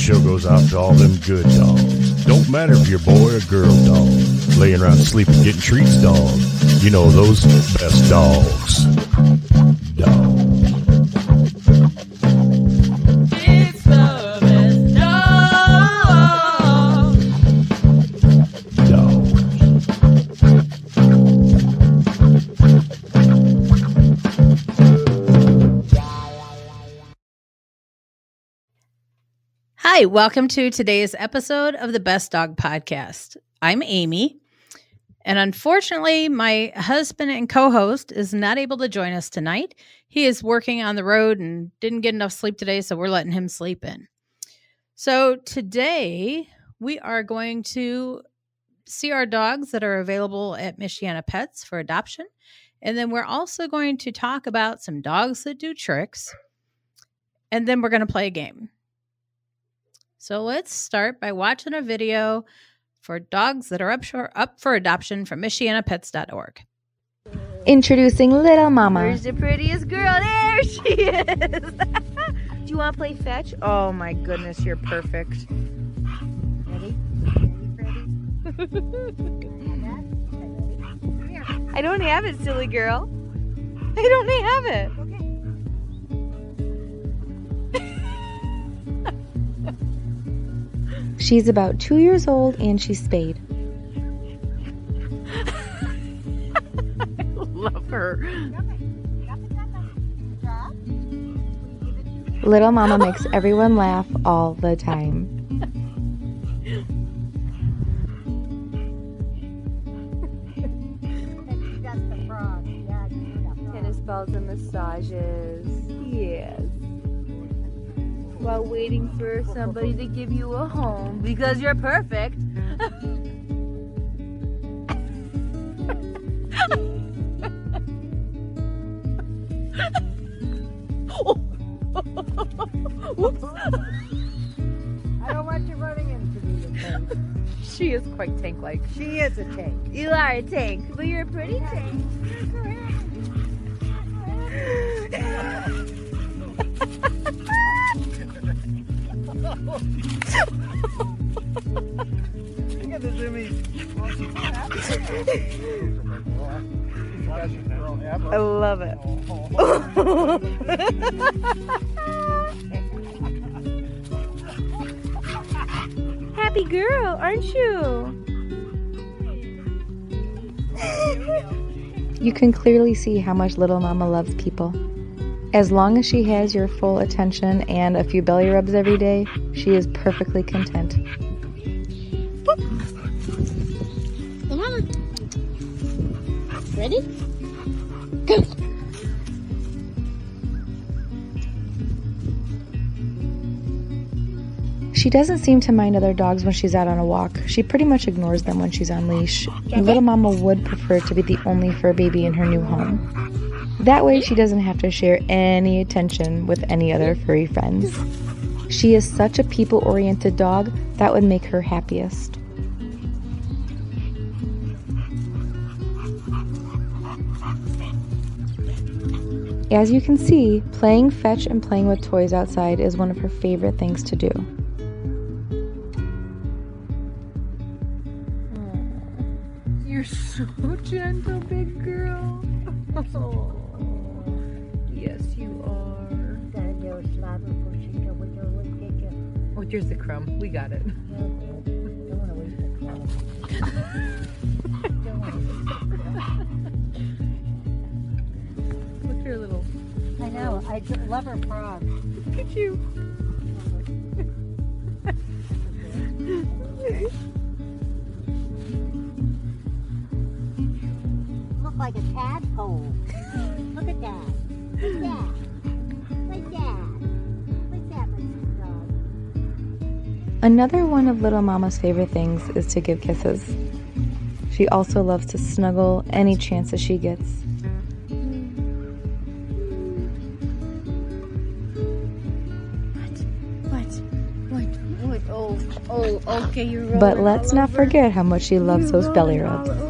show goes out to all them good dogs. Don't matter if you're boy or girl dog. Laying around sleeping, getting treats dog. You know those best dogs. Hi, welcome to today's episode of the Best Dog Podcast. I'm Amy, and unfortunately, my husband and co host is not able to join us tonight. He is working on the road and didn't get enough sleep today, so we're letting him sleep in. So, today we are going to see our dogs that are available at Michiana Pets for adoption. And then we're also going to talk about some dogs that do tricks. And then we're going to play a game. So let's start by watching a video for dogs that are up for, up for adoption from MichianaPets.org. Introducing Little Mama. Where's the prettiest girl? There she is. Do you want to play fetch? Oh my goodness, you're perfect. Ready? I don't have it, silly girl. I don't have it. She's about two years old and she's spayed. Love her. Little Mama makes everyone laugh all the time. Tennis balls and massages. Yes. While waiting for somebody to give you a home because you're perfect. I don't want you running into me. She is quite tank like. She is a tank. You are a tank, but you're a pretty tank. I love it. Happy girl, aren't you? You can clearly see how much Little Mama loves people. As long as she has your full attention and a few belly rubs every day, she is perfectly content. Ready? Go! She doesn't seem to mind other dogs when she's out on a walk. She pretty much ignores them when she's on leash. Little Mama would prefer to be the only fur baby in her new home. That way, she doesn't have to share any attention with any other furry friends. She is such a people oriented dog that would make her happiest. As you can see, playing fetch and playing with toys outside is one of her favorite things to do. Here's the crumb. We got it. Don't want to waste the clothes. Don't want to waste Look at her little. I know. I love her frog. Look at you. Look like a tadpole. Look at that. Look at that. Another one of Little Mama's favorite things is to give kisses. She also loves to snuggle any chance that she gets. What? Oh, oh, okay, you're But let's not forget how much she loves those belly rubs.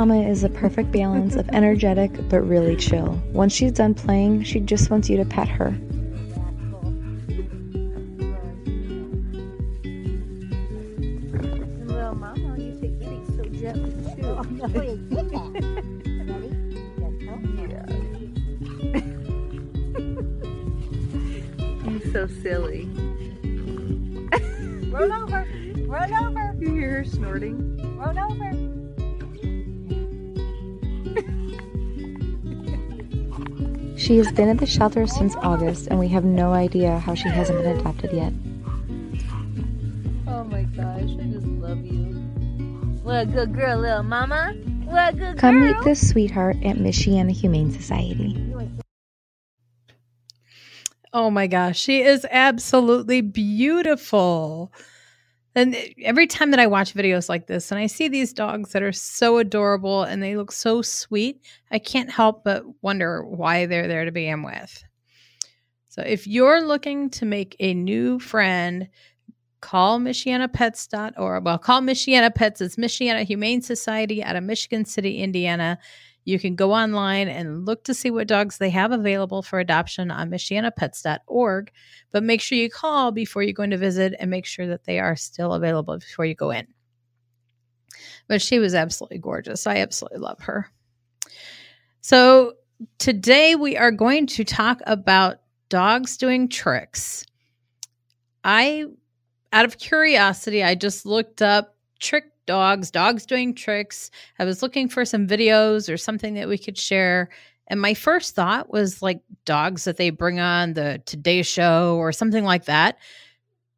Mama is a perfect balance of energetic but really chill. Once she's done playing, she just wants you to pet her. And little mama, you take things so gently too. Oh, no, you did that. Ready? Gentle. You're so silly. Roll over. Roll over. You hear her snorting? Roll over. She has been at the shelter since August, and we have no idea how she hasn't been adopted yet. Oh my gosh, I just love you. What a good girl, little mama. What a good girl. Come girl. meet this sweetheart at Michiana Humane Society. Oh my gosh, she is absolutely beautiful. And eh, every time that I watch videos like this and I see these dogs that are so adorable and they look so sweet, I can't help but wonder why they're there to begin with. So if you're looking to make a new friend, call MichianaPets.org. Well, call Michiana Pets. It's Michiana Humane Society out of Michigan City, Indiana. You can go online and look to see what dogs they have available for adoption on MichianaPets.org. But make sure you call before you go in to visit and make sure that they are still available before you go in. But she was absolutely gorgeous. I absolutely love her. So today we are going to talk about dogs doing tricks. I, out of curiosity, I just looked up trick dogs, dogs doing tricks. I was looking for some videos or something that we could share. And my first thought was like dogs that they bring on the Today Show or something like that.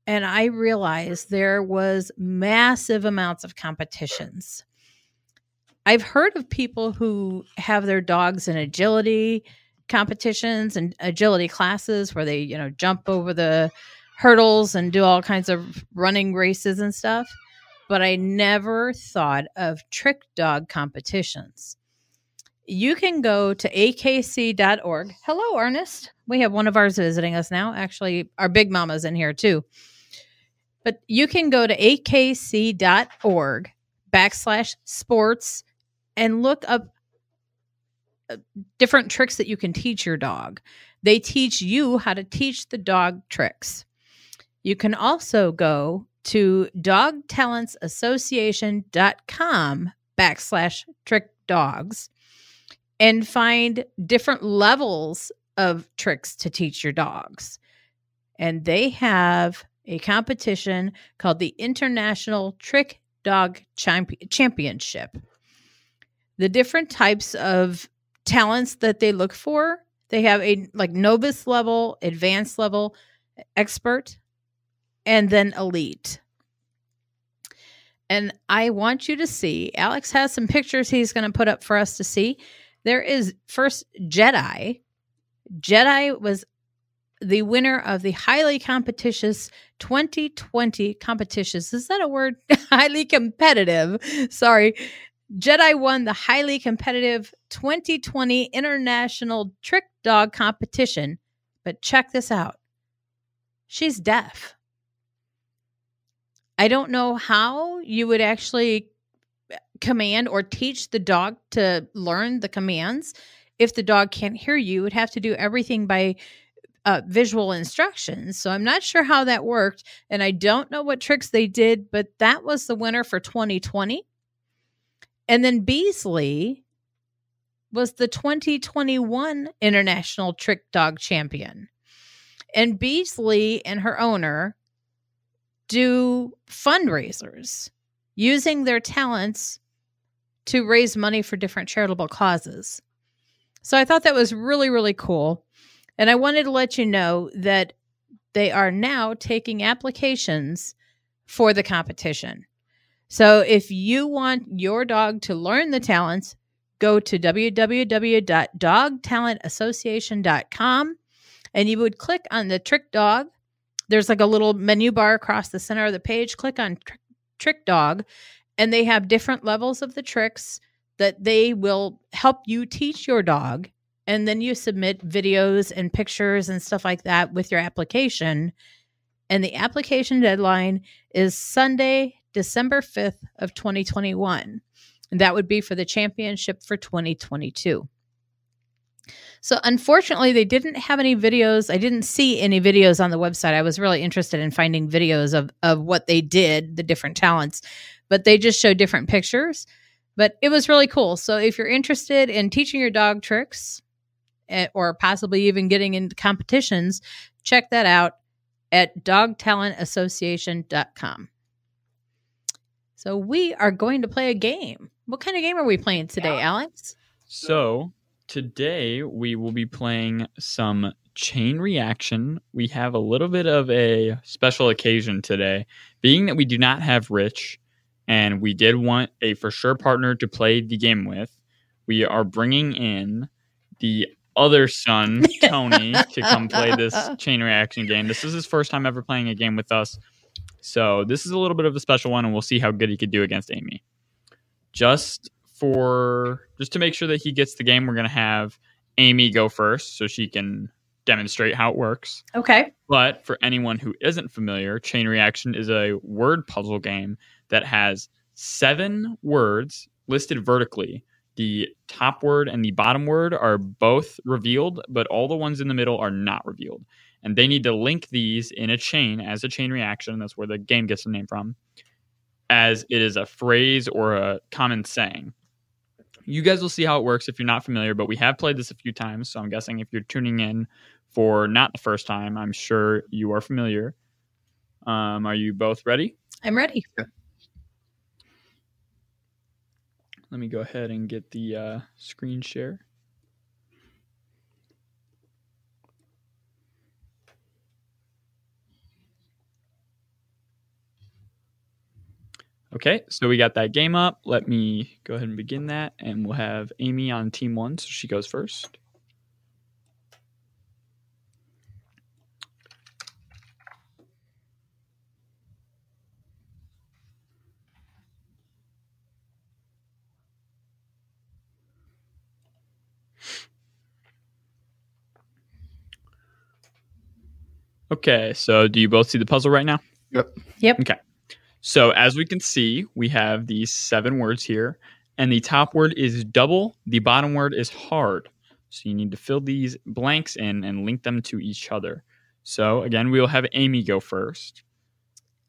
And I realized there was massive amounts of competitions. I've heard of people who have their dogs in agility competitions and agility classes where they, you know, jump over the hurdles and do all kinds of running races and stuff. But I never thought of trick dog competitions. You can go to akc.org. Hello, Ernest. We have one of ours visiting us now. Actually, our big mama's in here too. But you can go to akc.org backslash sports and look up uh, different tricks that you can teach your dog. They teach you how to teach the dog tricks. You can also go to dogtalentsassociation.com backslash trick dogs and find different levels of tricks to teach your dogs. And they have a competition called the International Trick Dog Champ- Championship. The different types of talents that they look for, they have a like novice level, advanced level, expert, and then elite. And I want you to see, Alex has some pictures he's going to put up for us to see. There is first Jedi. Jedi was the winner of the highly competitious 2020 competitions. Is that a word? highly competitive. Sorry. Jedi won the highly competitive 2020 International Trick Dog Competition. But check this out she's deaf. I don't know how you would actually command or teach the dog to learn the commands if the dog can't hear you. You would have to do everything by uh, visual instructions. So I'm not sure how that worked. And I don't know what tricks they did, but that was the winner for 2020. And then Beasley was the 2021 International Trick Dog Champion. And Beasley and her owner do fundraisers using their talents to raise money for different charitable causes. So I thought that was really, really cool. And I wanted to let you know that they are now taking applications for the competition. So if you want your dog to learn the talents, go to www.dogtalentassociation.com and you would click on the trick dog. There's like a little menu bar across the center of the page. Click on tr- trick dog, and they have different levels of the tricks that they will help you teach your dog. And then you submit videos and pictures and stuff like that with your application. And the application deadline is Sunday, December 5th of 2021. And that would be for the championship for 2022. So, unfortunately, they didn't have any videos. I didn't see any videos on the website. I was really interested in finding videos of, of what they did, the different talents, but they just showed different pictures. But it was really cool. So, if you're interested in teaching your dog tricks eh, or possibly even getting into competitions, check that out at dogtalentassociation.com. So, we are going to play a game. What kind of game are we playing today, Alex? So today we will be playing some chain reaction. We have a little bit of a special occasion today, being that we do not have Rich, and we did want a for sure partner to play the game with. We are bringing in the other son, Tony, to come play this chain reaction game. This is his first time ever playing a game with us. So this is a little bit of a special one, and we'll see how good he could do against Amy. Just for just to make sure that he gets the game, we're gonna have Amy go first so she can demonstrate how it works. Okay. But for anyone who isn't familiar, Chain Reaction is a word puzzle game that has seven words listed vertically. The top word and the bottom word are both revealed, but all the ones in the middle are not revealed. And they need to link these in a chain as a chain reaction. That's where the game gets the name from, as it is a phrase or a common saying. You guys will see how it works if you're not familiar, but we have played this a few times. So I'm guessing if you're tuning in for not the first time, I'm sure you are familiar. Um, are you both ready? I'm ready. Let me go ahead and get the uh, screen share. Okay, so we got that game up. Let me go ahead and begin that, and we'll have Amy on team one, so she goes first. Okay, so do you both see the puzzle right now? Yep. Yep. Okay. So as we can see, we have these seven words here, and the top word is double, the bottom word is hard. So you need to fill these blanks in and link them to each other. So again, we will have Amy go first.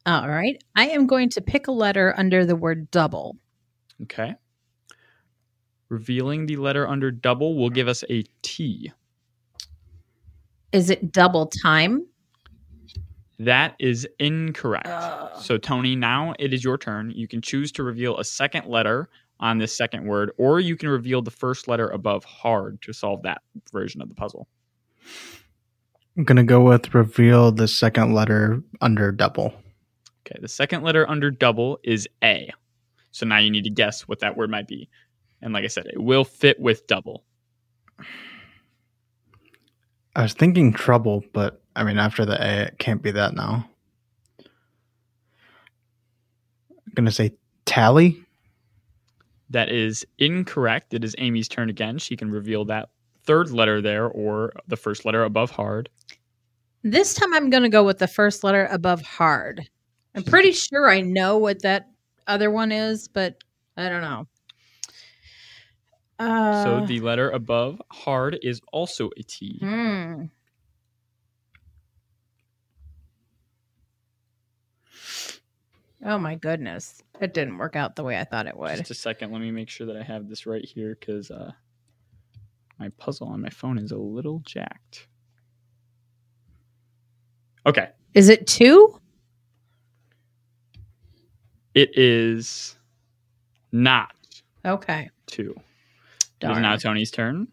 All right. I am going to pick a letter under the word double. Okay. Revealing the letter under double will give us a T. Is it double time? That is incorrect. Ugh. So, Tony, now it is your turn. You can choose to reveal a second letter on this second word, or you can reveal the first letter above hard to solve that version of the puzzle. I'm gonna go with reveal the second letter under double. Okay, the second letter under double is A. So now you need to guess what that word might be. And like I said, it will fit with double. I was thinking trouble, but I mean after the A, it can't be that now. I'm gonna say tally. That is incorrect. It is Amy's turn again. She can reveal that third letter there or the first letter above hard. This time I'm going to go with the first letter above hard. I'm pretty sure I know what that other one is, but I don't know. Uh, so the letter above hard is also a T. hmm. Oh my goodness. It didn't work out the way I thought it would. Just a second. Let me make sure that I have this right here because uh, my puzzle on my phone is a little jacked. Okay. Is it two? It is not Okay. two. It is now Tony's turn.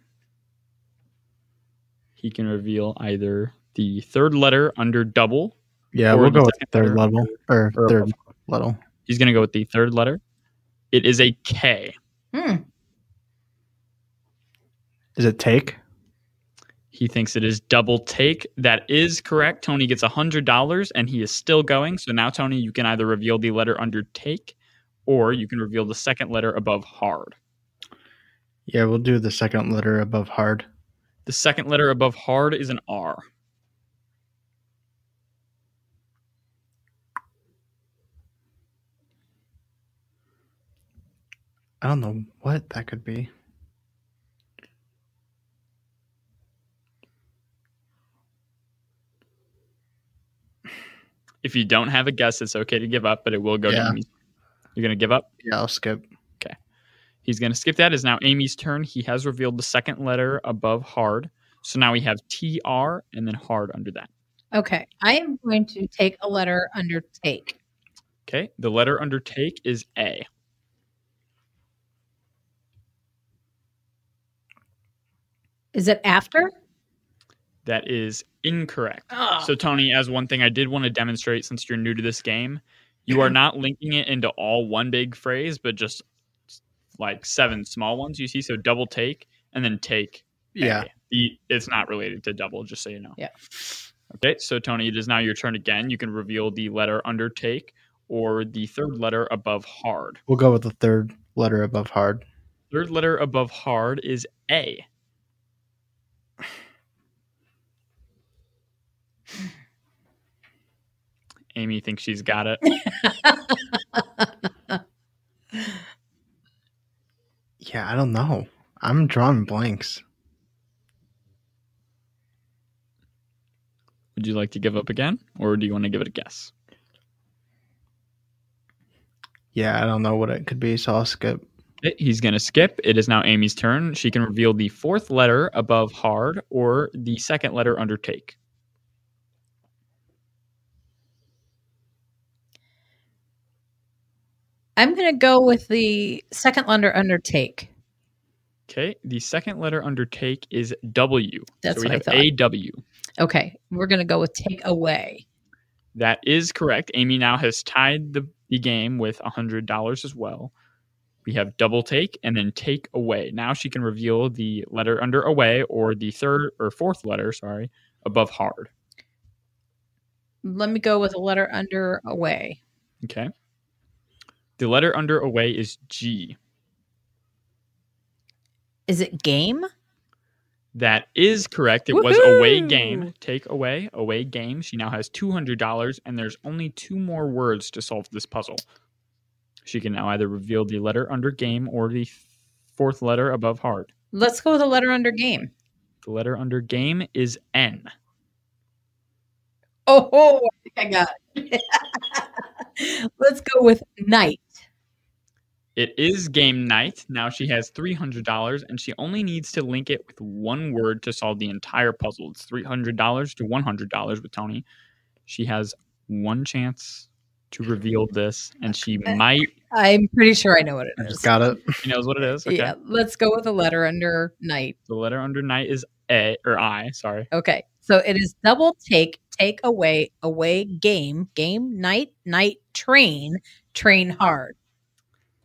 He can reveal either the third letter under double. Yeah, we'll go with third level or or third above. level. He's going to go with the third letter. It is a K. Hmm. Is it take? He thinks it is double take. That is correct. Tony gets $100 and he is still going. So now, Tony, you can either reveal the letter under take or you can reveal the second letter above hard. Yeah, we'll do the second letter above hard. The second letter above hard is an R. I don't know what that could be. If you don't have a guess, it's okay to give up, but it will go Yeah. to Amy. You're gonna give up. Yeah, I'll skip. Okay. He's gonna skip that. Is now Amy's turn. He has revealed the second letter above hard. So now we have T R and then hard under that. Okay. I am going to take a letter under take. Okay. The letter under take is A. Is it after? That is incorrect. Oh. So, Tony, as one thing I did want to demonstrate since you're new to this game, you are not linking it into all one big phrase, but just like seven small ones you see. So, double take and then take. Yeah. The, it's not related to double, just so you know. Yeah. Okay. So, Tony, it is now your turn again. You can reveal the letter undertake or the third letter above hard. We'll go with the third letter above hard. Third letter above hard is A. Amy thinks she's got it. Yeah, I don't know. I'm drawing blanks. Would you like to give up again, or do you want to give it a guess? Yeah, I don't know what it could be, so I'll skip. He's going to skip. It is now Amy's turn. She can reveal the fourth letter above hard or the second letter under take. I'm going to go with the second letter under take. Okay, the second letter under take is W. That's so we what I thought. A W. Okay. We're going to go with take away. That is correct. Amy now has tied the, the game with $100 as well. We have double take and then take away. Now she can reveal the letter under away or the third or fourth letter, sorry, above hard. Let me go with a letter under away. Okay. The letter under away is G. Is it game? That is correct. It was away game. Take away, away game. She now has $200 and there's only two more words to solve this puzzle. She can now either reveal the letter under game or the fourth letter above hard. Let's go with a letter under game. The letter under game is N. Oh, I think I got it. Let's go with night. It is game night. Now she has $300 and she only needs to link it with one word to solve the entire puzzle. It's $300 to $100 with Tony. She has one chance to reveal this and she might, I'm pretty sure I know what it is. I just got it. she knows what it is. Okay. Yeah, let's go with a letter under night. The letter under night is A or I, sorry. Okay. So it is double take, take away, away, game, game, night, night, train, train hard.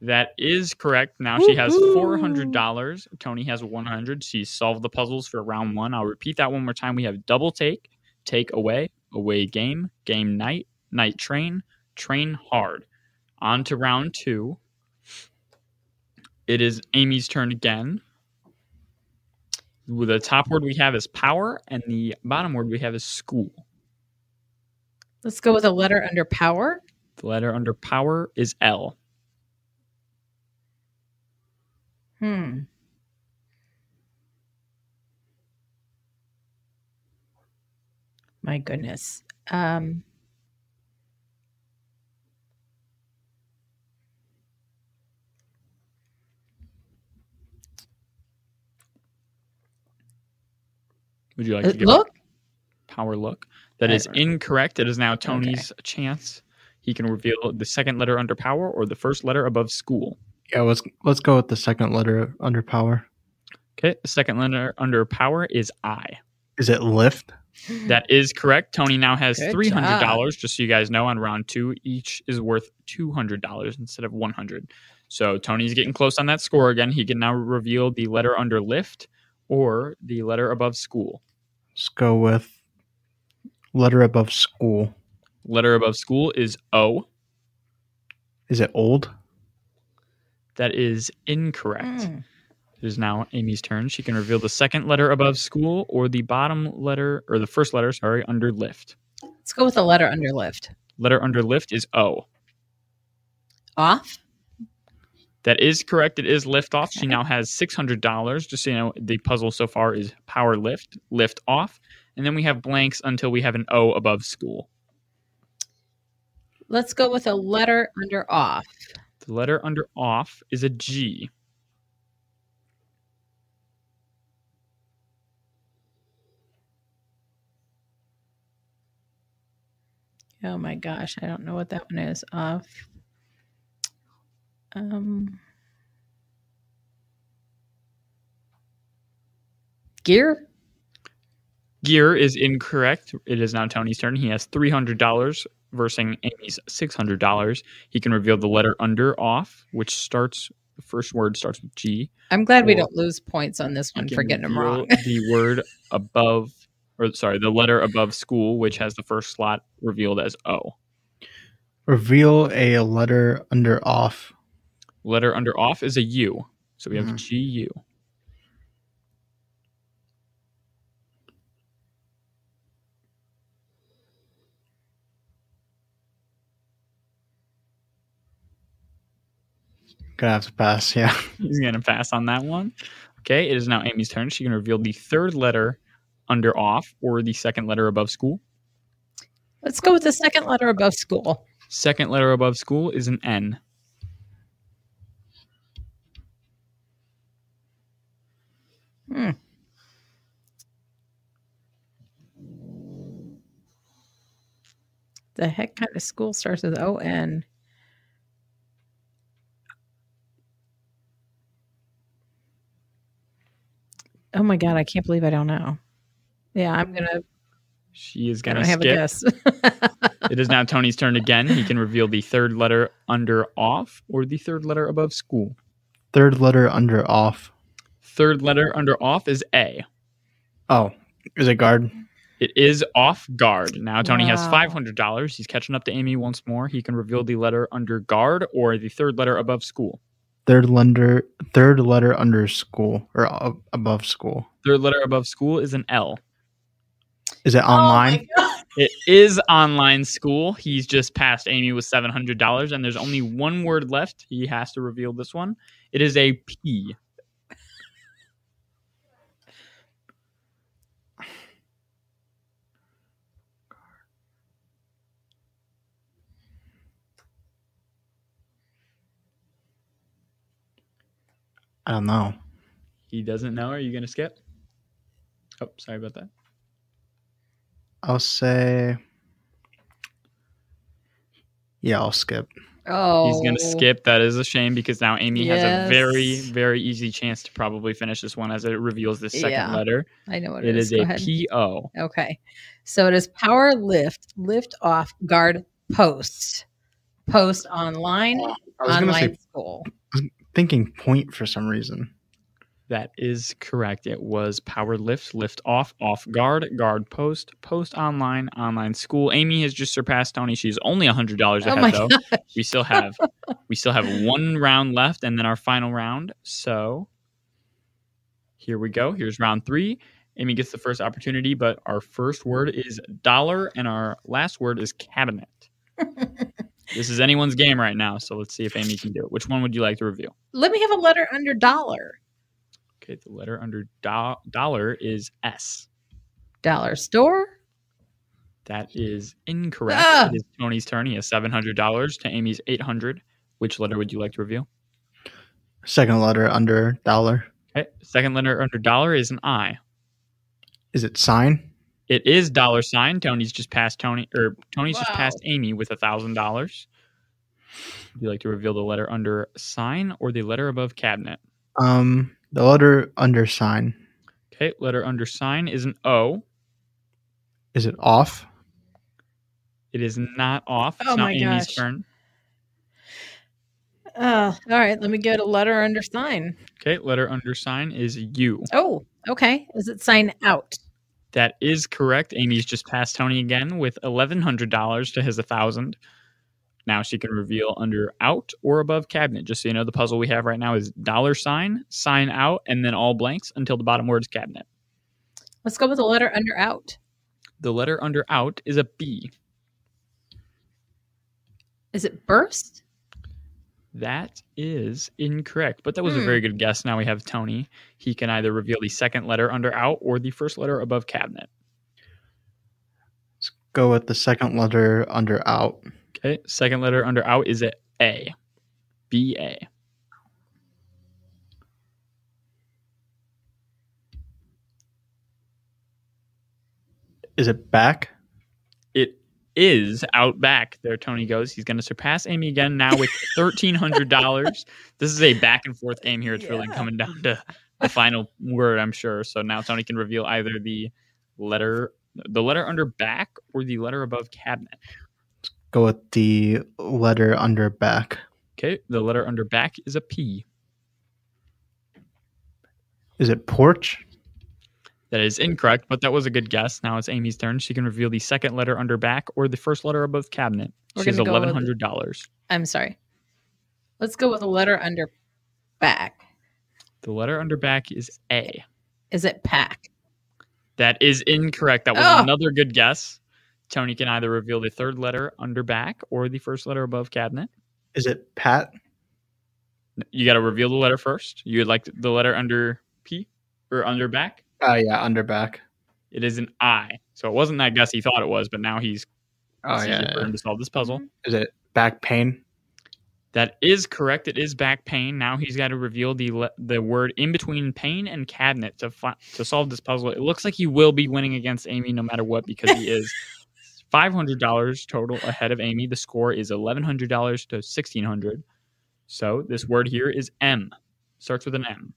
That is correct. Now she has four hundred dollars. Tony has one hundred. She solved the puzzles for round one. I'll repeat that one more time. We have double take, take away, away game, game night, night train, train hard. On to round two. It is Amy's turn again. The top word we have is power, and the bottom word we have is school. Let's go with a letter under power. The letter under power is L. Hmm. My goodness. Um, Would you like to uh, give up? look. power look. That I is don't know. incorrect. It is now Tony's chance. He can reveal the second letter under power or the first letter above school. Yeah, let's let's go with the second letter under power. Okay, the second letter under power is I. Is it lift? That is correct. Tony now has Good three hundred dollars. Just so you guys know, on round two, each is worth two hundred dollars instead of one hundred. So Tony's getting close on that score again. He can now reveal the letter under lift or the letter above school. Let's go with letter above school. Letter above school is O. Is it old? That is incorrect. Hmm. It is now Amy's turn. She can reveal the second letter above school or the bottom letter, or the first letter, sorry, under lift. Let's go with the letter under lift. Letter under lift is O. Off. That is correct. It is lift off. She now has six hundred dollars. Just so you know, the puzzle so far is power lift, lift off, and then we have blanks until we have an O above school. Let's go with a letter under off. The letter under off is a G. Oh my gosh, I don't know what that one is. Off. Um. Gear. Gear is incorrect. It is now Tony's turn. He has three hundred dollars versus Amy's six hundred dollars. He can reveal the letter under off, which starts the first word starts with G. I'm glad we don't lose points on this one for getting them reveal wrong. the word above, or sorry, the letter above school, which has the first slot revealed as O. Reveal a letter under off. Letter under off is a U. So we have Mhm. G U. Gonna have to pass. Yeah. He's gonna pass on that one. Okay, it is now Amy's turn. She can reveal the third letter under off or the second letter above school. Let's go with the second letter above school. Second letter above school is an N. Hmm. The heck kind of school starts with O N? Oh my god, I can't believe I don't know. Yeah, I'm gonna. She is gonna don't have a guess. It is now Tony's turn again. He can reveal the third letter under off or the third letter above school. Third letter under off. Third letter under off is A. Oh, is it guard? It is off guard. Now Tony has five hundred dollars. He's catching up to Amy once more. He can reveal the letter under guard or the third letter above school. Third letter. Third letter under school or a- above school. Third letter above school is an L. Is it Oh online? It is online school. He's just passed Amy with seven hundred dollars, and there's only one word left. He has to reveal this one. It is a P. I don't know. He doesn't know. Are you gonna skip? Oh, sorry about that. I'll say. Yeah, I'll skip. oh, He's gonna skip. That is a shame because now Amy has a very, very easy chance to probably finish this one as it reveals the second Yeah. letter. I know what It is Go a ahead. P O. Okay. So it is power lift, lift off, guard, post. Post online, I gonna online say school. Thinking point for some reason. That is correct. It was power lift, lift off, off guard, guard post, post online, online school. Amy has just surpassed Tony. She's only hundred dollars Oh ahead my though. god. We still have we still have one round left and then our final round. So here we go. Here's round three. Amy gets the first opportunity, but our first word is dollar and our last word is cabinet. this is anyone's game right now, so let's see if Amy can do it. Which one would you like to review? Let me have a letter under dollar. Okay, the letter under do- dollar is S. Dollar store. That is incorrect. Ah! It is Tony's turn. He has seven hundred dollars to Amy's eight hundred. Which letter would you like to reveal? Second letter under dollar. Okay, second letter under dollar is an I. Is it sign? It is dollar sign. Tony's just passed Tony, or Tony's just passed Amy with a thousand dollars. Would you like to reveal the letter under sign or the letter above cabinet? Um, the letter under sign. Okay, letter under sign is an O. Is it off? It is not off. It's Oh now my Amy's gosh. turn. Uh, all right, let me get a letter under sign. Okay, letter under sign is U. Oh, okay. Is it sign out? That is correct. Amy's just passed Tony again with eleven hundred dollars to his thousand. Now she can reveal under out or above cabinet. Just so you know, the puzzle we have right now is dollar sign, sign out, and then all blanks until the bottom word is cabinet. Let's go with the letter under out. The letter under out is a B. Is it burst? That is incorrect, but that was a Hmm. very good guess. Now we have Tony. He can either reveal the second letter under out or the first letter above cabinet. Let's go with the second letter under out. Okay, second letter under out is it A? B A. Is it back? It is out back. There, Tony goes. He's going to surpass Amy again now with thirteen hundred dollars. this is a back and forth game here. It's really coming down to the final word, I'm sure. So now Tony can reveal either the letter, the letter under back, or the letter above cabinet. Go with the letter under back. Okay, the letter under back is a P. Is it porch? That is incorrect, but that was a good guess. Now it's Amy's turn. She can reveal the second letter under back or the first letter above cabinet. We're She has gonna go with- eleven hundred dollars. I'm sorry. Let's go with a letter under back. The letter under back is A. Is it pack? That is incorrect. That was Oh. another good guess. Tony can either reveal the third letter under back or the first letter above cabinet. Is it pat? You got to reveal the letter first. You would like the letter under P or under back? Oh yeah, under back. It is an I. So it wasn't that guess he thought it was, but now he's Oh yeah. for yeah. him to solve this puzzle. Is it back pain? That is correct. It is back pain. Now he's got to reveal the le- the word in between pain and cabinet to fi- to solve this puzzle. It looks like he will be winning against Amy no matter what because he is five hundred dollars total ahead of Amy. The score is eleven hundred dollars to sixteen hundred. So this word here is M. Starts with an M.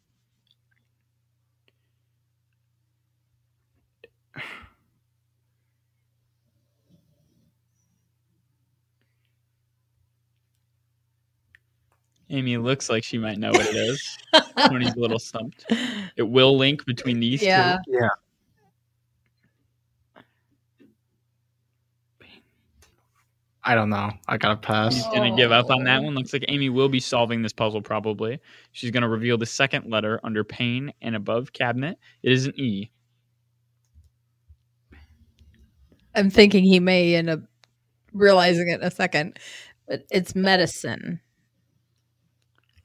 Amy looks like she might know what it is. Tony's a little stumped. It will link between these Yeah. two. Yeah. I don't know. I gotta pass. He's gonna give up on that oh. one. Looks like Amy will be solving this puzzle probably. She's gonna reveal the second letter under pain and above cabinet. It is an E. I'm thinking he may end up realizing it in a second, but it's medicine.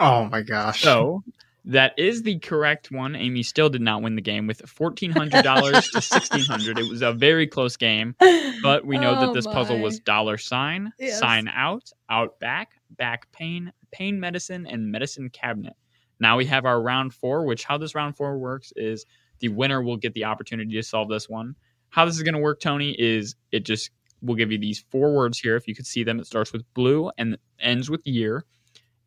Oh my gosh. So that is the correct one. Amy still did not win the game with fourteen hundred dollars to sixteen hundred. It was a very close game, but we know that Oh this puzzle was dollar sign, Yes. sign out, out back, back pain, pain medicine, and medicine cabinet. Now we have our round four, which how this round four works is the winner will get the opportunity to solve this one. How this is going to work, Tony, is it just will give you these four words here. If you could see them, it starts with blue and ends with year.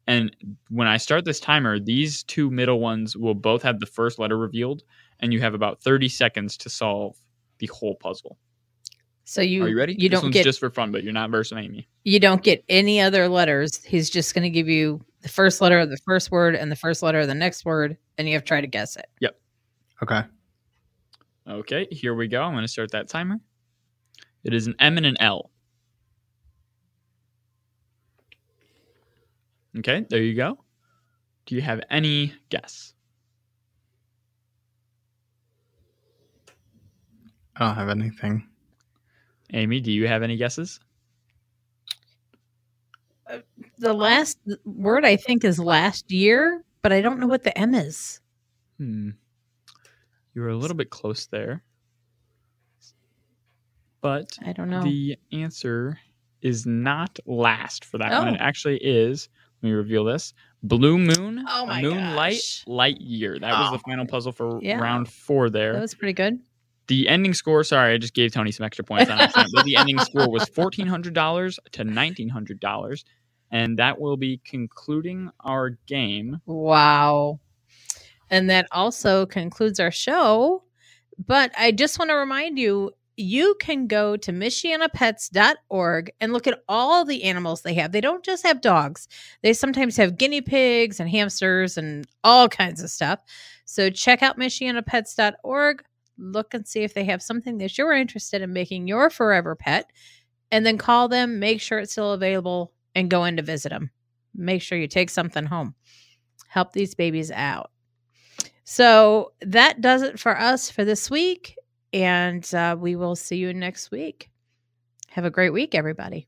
And when I start this timer, these two middle ones will both have the first letter revealed, and you have about 30 seconds to solve the whole puzzle. So you Are you ready? You this don't one's get just for fun, but you're not versing Amy. you don't get any other letters. He's just going to give you the first letter of the first word and the first letter of the next word, and you have to try to guess it. Yep. Okay. Okay, here we go. I'm going to start that timer. It is an M and an L. Okay, there you go. Do you have any guess? I don't have anything. Amy, do you have any guesses? The last word I think is last year, but I don't know what the M is. Hmm. You were a little bit close there. But I don't know. the answer is not last for that one. Oh. It actually is, let me reveal this Blue Moon, Oh my Moonlight, gosh. Light Year. That was the Oh. final puzzle for Yeah. round four there. that was pretty good. The ending score, sorry, I just gave Tony some extra points on accident, but the ending score was $1,400 to $1,900. And that will be concluding our game. Wow. And that also concludes our show. But I just want to remind you you can go to michianapets.org and look at all the animals they have. They don't just have dogs, they sometimes have guinea pigs and hamsters and all kinds of stuff. So check out michianapets.org. Look and see if they have something that you're interested in making your forever pet. And then call them, make sure it's still available, and go in to visit them. Make sure you take something home help these babies out. So that does it for us for this week. And uh, we will see you next week. Have a great week, everybody.